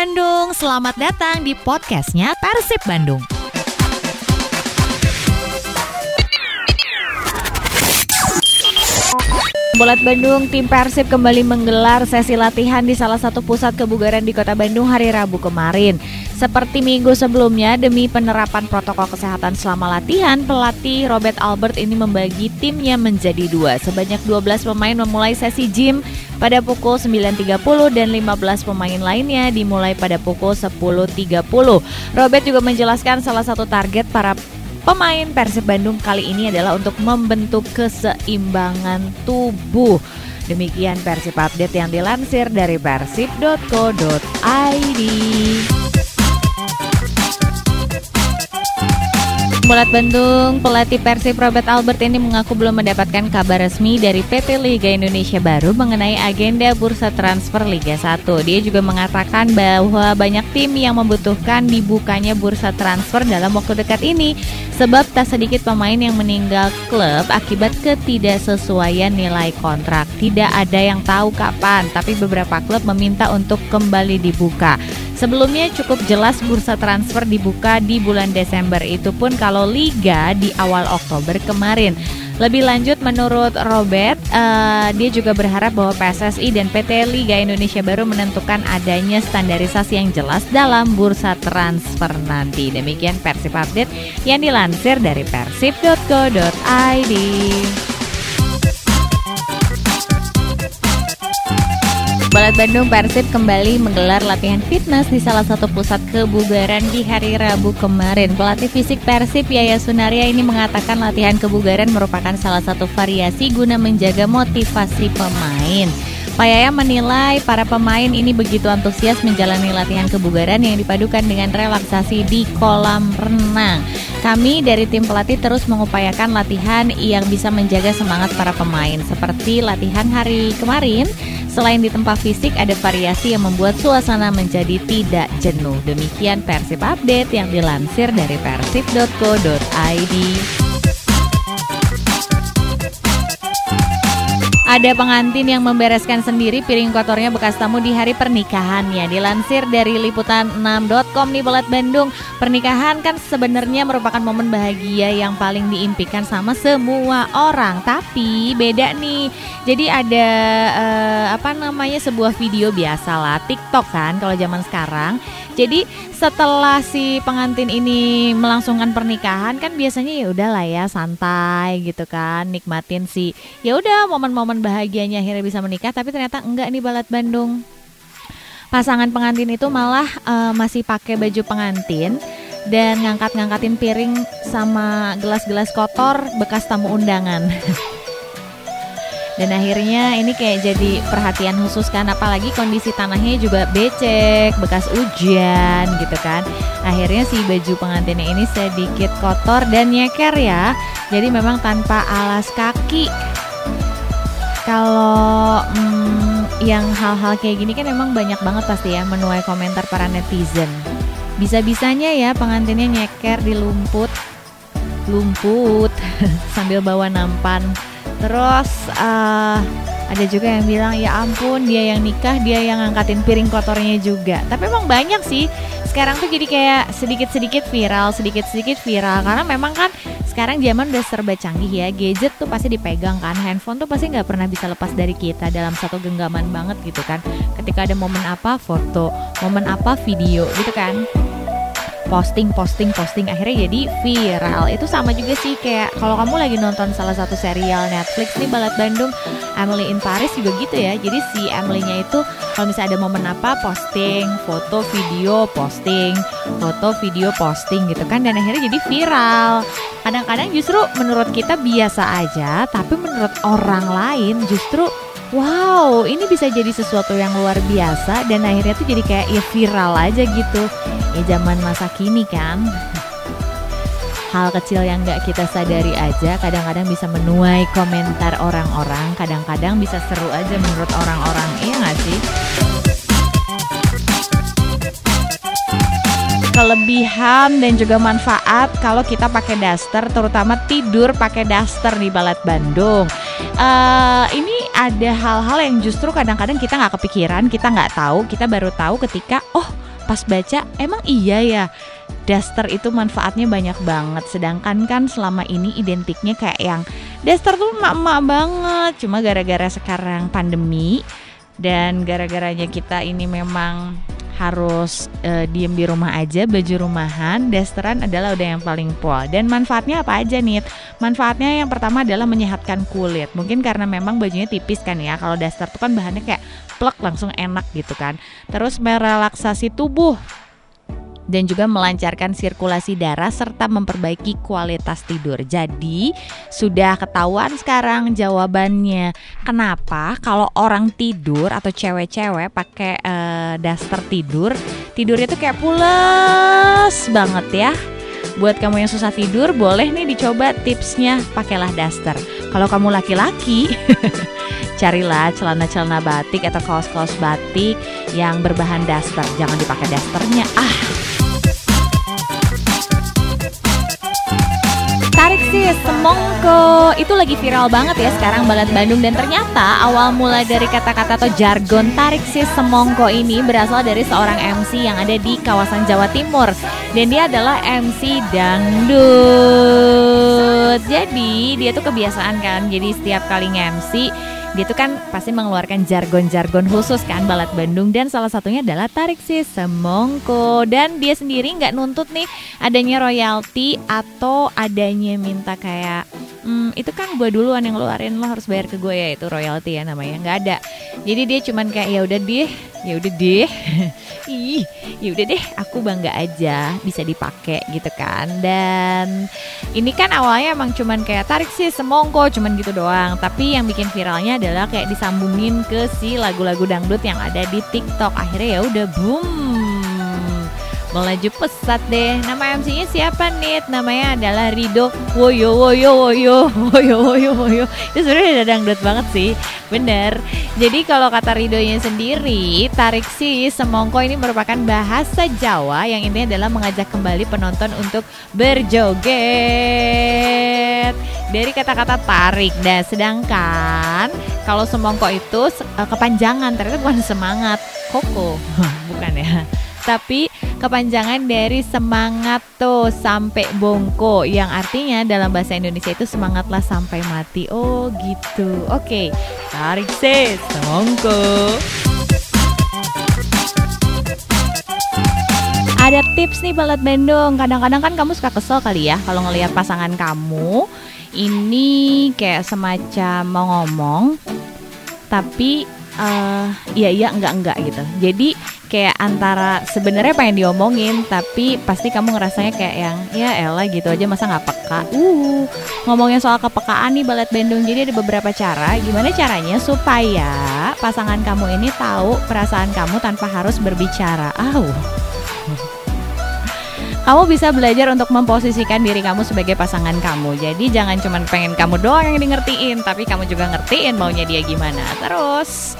Bandung, selamat datang di podcastnya Persib Bandung. Bolat Bandung, tim Persib kembali menggelar sesi latihan di salah satu pusat kebugaran di kota Bandung hari Rabu kemarin. Seperti minggu sebelumnya, demi penerapan protokol kesehatan selama latihan, pelatih Robert Albert ini membagi timnya menjadi dua. Sebanyak 12 pemain memulai sesi gym pada pukul 9.30 dan 15 pemain lainnya dimulai pada pukul 10.30. Robert juga menjelaskan salah satu target para Pemain Persib Bandung kali ini adalah untuk membentuk keseimbangan tubuh. Demikian Persib Update yang dilansir dari persib.co.id. Bolat Bandung, pelatih Persib Robert Albert ini mengaku belum mendapatkan kabar resmi dari PT Liga Indonesia Baru mengenai agenda bursa transfer Liga 1. Dia juga mengatakan bahwa banyak tim yang membutuhkan dibukanya bursa transfer dalam waktu dekat ini sebab tak sedikit pemain yang meninggal klub akibat ketidaksesuaian nilai kontrak. Tidak ada yang tahu kapan, tapi beberapa klub meminta untuk kembali dibuka. Sebelumnya cukup jelas bursa transfer dibuka di bulan Desember itu pun kalau liga di awal Oktober kemarin. Lebih lanjut menurut Robert, uh, dia juga berharap bahwa PSSI dan PT Liga Indonesia baru menentukan adanya standarisasi yang jelas dalam bursa transfer nanti. Demikian Persib Update yang dilansir dari persib.co.id. Balat Bandung Persib kembali menggelar latihan fitness di salah satu pusat kebugaran di hari Rabu kemarin. Pelatih fisik Persib Yaya Sunaria ini mengatakan latihan kebugaran merupakan salah satu variasi guna menjaga motivasi pemain. Pak Yaya menilai para pemain ini begitu antusias menjalani latihan kebugaran yang dipadukan dengan relaksasi di kolam renang. Kami dari tim pelatih terus mengupayakan latihan yang bisa menjaga semangat para pemain seperti latihan hari kemarin Selain di tempat fisik, ada variasi yang membuat suasana menjadi tidak jenuh. Demikian Persib Update yang dilansir dari persib.co.id. Ada pengantin yang membereskan sendiri piring kotornya bekas tamu di hari pernikahannya. Dilansir dari liputan6.com nih Belat Bandung, pernikahan kan sebenarnya merupakan momen bahagia yang paling diimpikan sama semua orang. Tapi beda nih. Jadi ada uh, apa namanya sebuah video biasa lah, TikTok kan kalau zaman sekarang. Jadi setelah si pengantin ini melangsungkan pernikahan kan biasanya ya udahlah ya santai gitu kan, nikmatin si ya udah momen-momen bahagianya akhirnya bisa menikah tapi ternyata enggak nih balat Bandung pasangan pengantin itu malah uh, masih pakai baju pengantin dan ngangkat-ngangkatin piring sama gelas-gelas kotor bekas tamu undangan. dan akhirnya ini kayak jadi perhatian khusus kan apalagi kondisi tanahnya juga becek, bekas hujan gitu kan. Akhirnya si baju pengantinnya ini sedikit kotor dan nyeker ya. Jadi memang tanpa alas kaki kalau hmm, yang hal-hal kayak gini kan memang banyak banget pasti ya menuai komentar para netizen. Bisa-bisanya ya pengantinnya nyeker di lumput, lumput sambil bawa nampan. Terus uh, ada juga yang bilang ya ampun dia yang nikah dia yang ngangkatin piring kotornya juga. Tapi emang banyak sih. Sekarang tuh jadi kayak sedikit-sedikit viral, sedikit-sedikit viral. Karena memang kan sekarang zaman udah serba canggih ya. Gadget tuh pasti dipegang kan. Handphone tuh pasti nggak pernah bisa lepas dari kita dalam satu genggaman banget gitu kan. Ketika ada momen apa foto. Momen apa video gitu kan posting posting posting. Akhirnya jadi viral. Itu sama juga sih kayak kalau kamu lagi nonton salah satu serial Netflix nih Balat Bandung Emily in Paris juga gitu ya. Jadi si Emily-nya itu kalau misalnya ada momen apa posting foto video posting foto video posting gitu kan. Dan akhirnya jadi viral. Kadang-kadang justru menurut kita biasa aja tapi menurut orang lain justru wow ini bisa jadi sesuatu yang luar biasa dan akhirnya tuh jadi kayak ya viral aja gitu. Ya zaman masa kini kan. Hal kecil yang gak kita sadari aja kadang-kadang bisa menuai komentar orang-orang kadang-kadang bisa seru aja menurut orang-orang iya gak sih? Kelebihan dan juga manfaat kalau kita pakai daster terutama tidur pakai daster di Balat Bandung. Uh, ini ada hal-hal yang justru kadang-kadang kita nggak kepikiran kita nggak tahu kita baru tahu ketika oh pas baca emang iya ya? Daster itu manfaatnya banyak banget. Sedangkan kan selama ini identiknya kayak yang daster tuh emak-emak banget. Cuma gara-gara sekarang pandemi dan gara-garanya kita ini memang harus uh, diem di rumah aja baju rumahan dasteran adalah udah yang paling pol. Dan manfaatnya apa aja nih manfaatnya yang pertama adalah menyehatkan kulit. Mungkin karena memang bajunya tipis kan ya kalau daster tuh kan bahannya kayak plek langsung enak gitu kan. Terus merelaksasi tubuh dan juga melancarkan sirkulasi darah serta memperbaiki kualitas tidur. Jadi, sudah ketahuan sekarang jawabannya. Kenapa kalau orang tidur atau cewek-cewek pakai uh, daster tidur, tidurnya tuh kayak pules banget ya. Buat kamu yang susah tidur, boleh nih dicoba tipsnya pakailah daster. Kalau kamu laki-laki, carilah celana-celana batik atau kaos-kaos batik yang berbahan daster. Jangan dipakai dasternya. Ah, Sih semongko. Itu lagi viral banget ya sekarang balat Bandung. Dan ternyata awal mulai dari kata-kata atau jargon tarik sih semongko ini berasal dari seorang MC yang ada di kawasan Jawa Timur. Dan dia adalah MC dangdut. Jadi dia tuh kebiasaan kan jadi setiap kali nge-MC dia tuh kan pasti mengeluarkan jargon-jargon khusus kan balat Bandung. Dan salah satunya adalah tarik si semongko. Dan dia sendiri nggak nuntut nih adanya royalti atau adanya minta kayak hmm, itu kan gue duluan yang ngeluarin lo harus bayar ke gue ya itu royalti ya namanya nggak ada. Jadi dia cuman kayak ya udah deh ya udah deh. Ih ya udah deh aku bangga aja bisa dipakai gitu kan. Dan ini kan awalnya emang cuman kayak tarik sih semongko cuman gitu doang. Tapi yang bikin viralnya adalah kayak disambungin ke si lagu-lagu dangdut yang ada di TikTok. Akhirnya ya udah boom melaju pesat deh. Nama MC-nya siapa nih? Namanya adalah Rido Woyo Woyo Woyo Woyo Woyo Woyo. Itu sebenarnya udah dangdut banget sih, bener. Jadi kalau kata Ridonya sendiri, tarik si semongko ini merupakan bahasa Jawa yang intinya adalah mengajak kembali penonton untuk berjoget dari kata-kata tarik. Nah, sedangkan kalau semongko itu uh, kepanjangan, ternyata bukan semangat, koko, bukan ya tapi kepanjangan dari semangat tuh sampai bongko yang artinya dalam bahasa Indonesia itu semangatlah sampai mati. Oh gitu. Oke, tarik se semongko. Ada tips nih balat bendong. Kadang-kadang kan kamu suka kesel kali ya kalau ngelihat pasangan kamu ini kayak semacam mau ngomong tapi uh, iya iya enggak enggak gitu. Jadi kayak antara sebenarnya pengen diomongin tapi pasti kamu ngerasanya kayak yang ya elah gitu aja masa nggak peka? Uh ngomongin soal kepekaan nih balet bendung. Jadi ada beberapa cara. Gimana caranya supaya pasangan kamu ini tahu perasaan kamu tanpa harus berbicara? Ah kamu bisa belajar untuk memposisikan diri kamu sebagai pasangan kamu. Jadi jangan cuma pengen kamu doang yang di ngertiin, tapi kamu juga ngertiin maunya dia gimana. Terus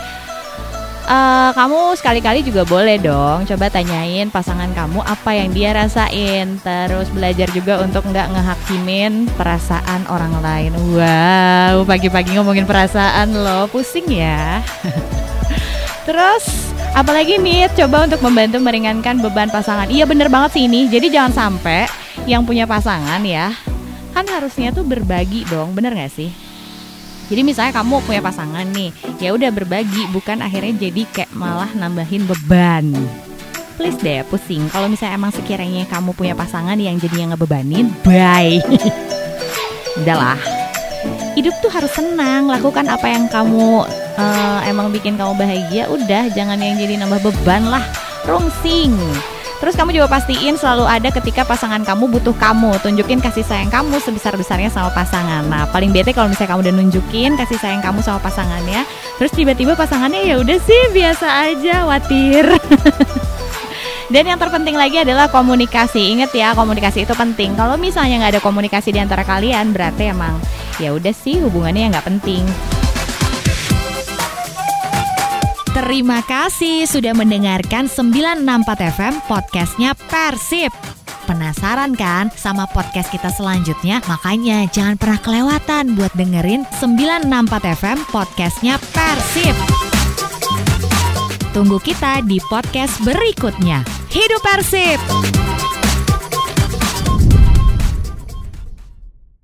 uh, kamu sekali-kali juga boleh dong coba tanyain pasangan kamu apa yang dia rasain terus belajar juga untuk nggak ngehakimin perasaan orang lain wow pagi-pagi ngomongin perasaan lo pusing ya terus apalagi nih coba untuk membantu meringankan beban pasangan iya bener banget sih ini jadi jangan sampai yang punya pasangan ya kan harusnya tuh berbagi dong bener gak sih jadi misalnya kamu punya pasangan nih, ya udah berbagi, bukan akhirnya jadi kayak malah nambahin beban. Please deh pusing. Kalau misalnya emang sekiranya kamu punya pasangan yang jadi yang ngebebanin, bye. Udahlah. Hidup tuh harus senang, lakukan apa yang kamu uh, emang bikin kamu bahagia, udah jangan yang jadi nambah beban lah. Rungsing. Terus kamu juga pastiin selalu ada ketika pasangan kamu butuh kamu. Tunjukin kasih sayang kamu sebesar-besarnya sama pasangan. Nah, paling bete kalau misalnya kamu udah nunjukin kasih sayang kamu sama pasangannya, terus tiba-tiba pasangannya ya udah sih biasa aja, watir. Dan yang terpenting lagi adalah komunikasi. Ingat ya, komunikasi itu penting. Kalau misalnya nggak ada komunikasi di antara kalian, berarti emang ya udah sih hubungannya nggak penting. Terima kasih sudah mendengarkan 964 FM podcastnya Persib. Penasaran kan sama podcast kita selanjutnya? Makanya jangan pernah kelewatan buat dengerin 964 FM podcastnya Persib. Tunggu kita di podcast berikutnya. Hidup Persib!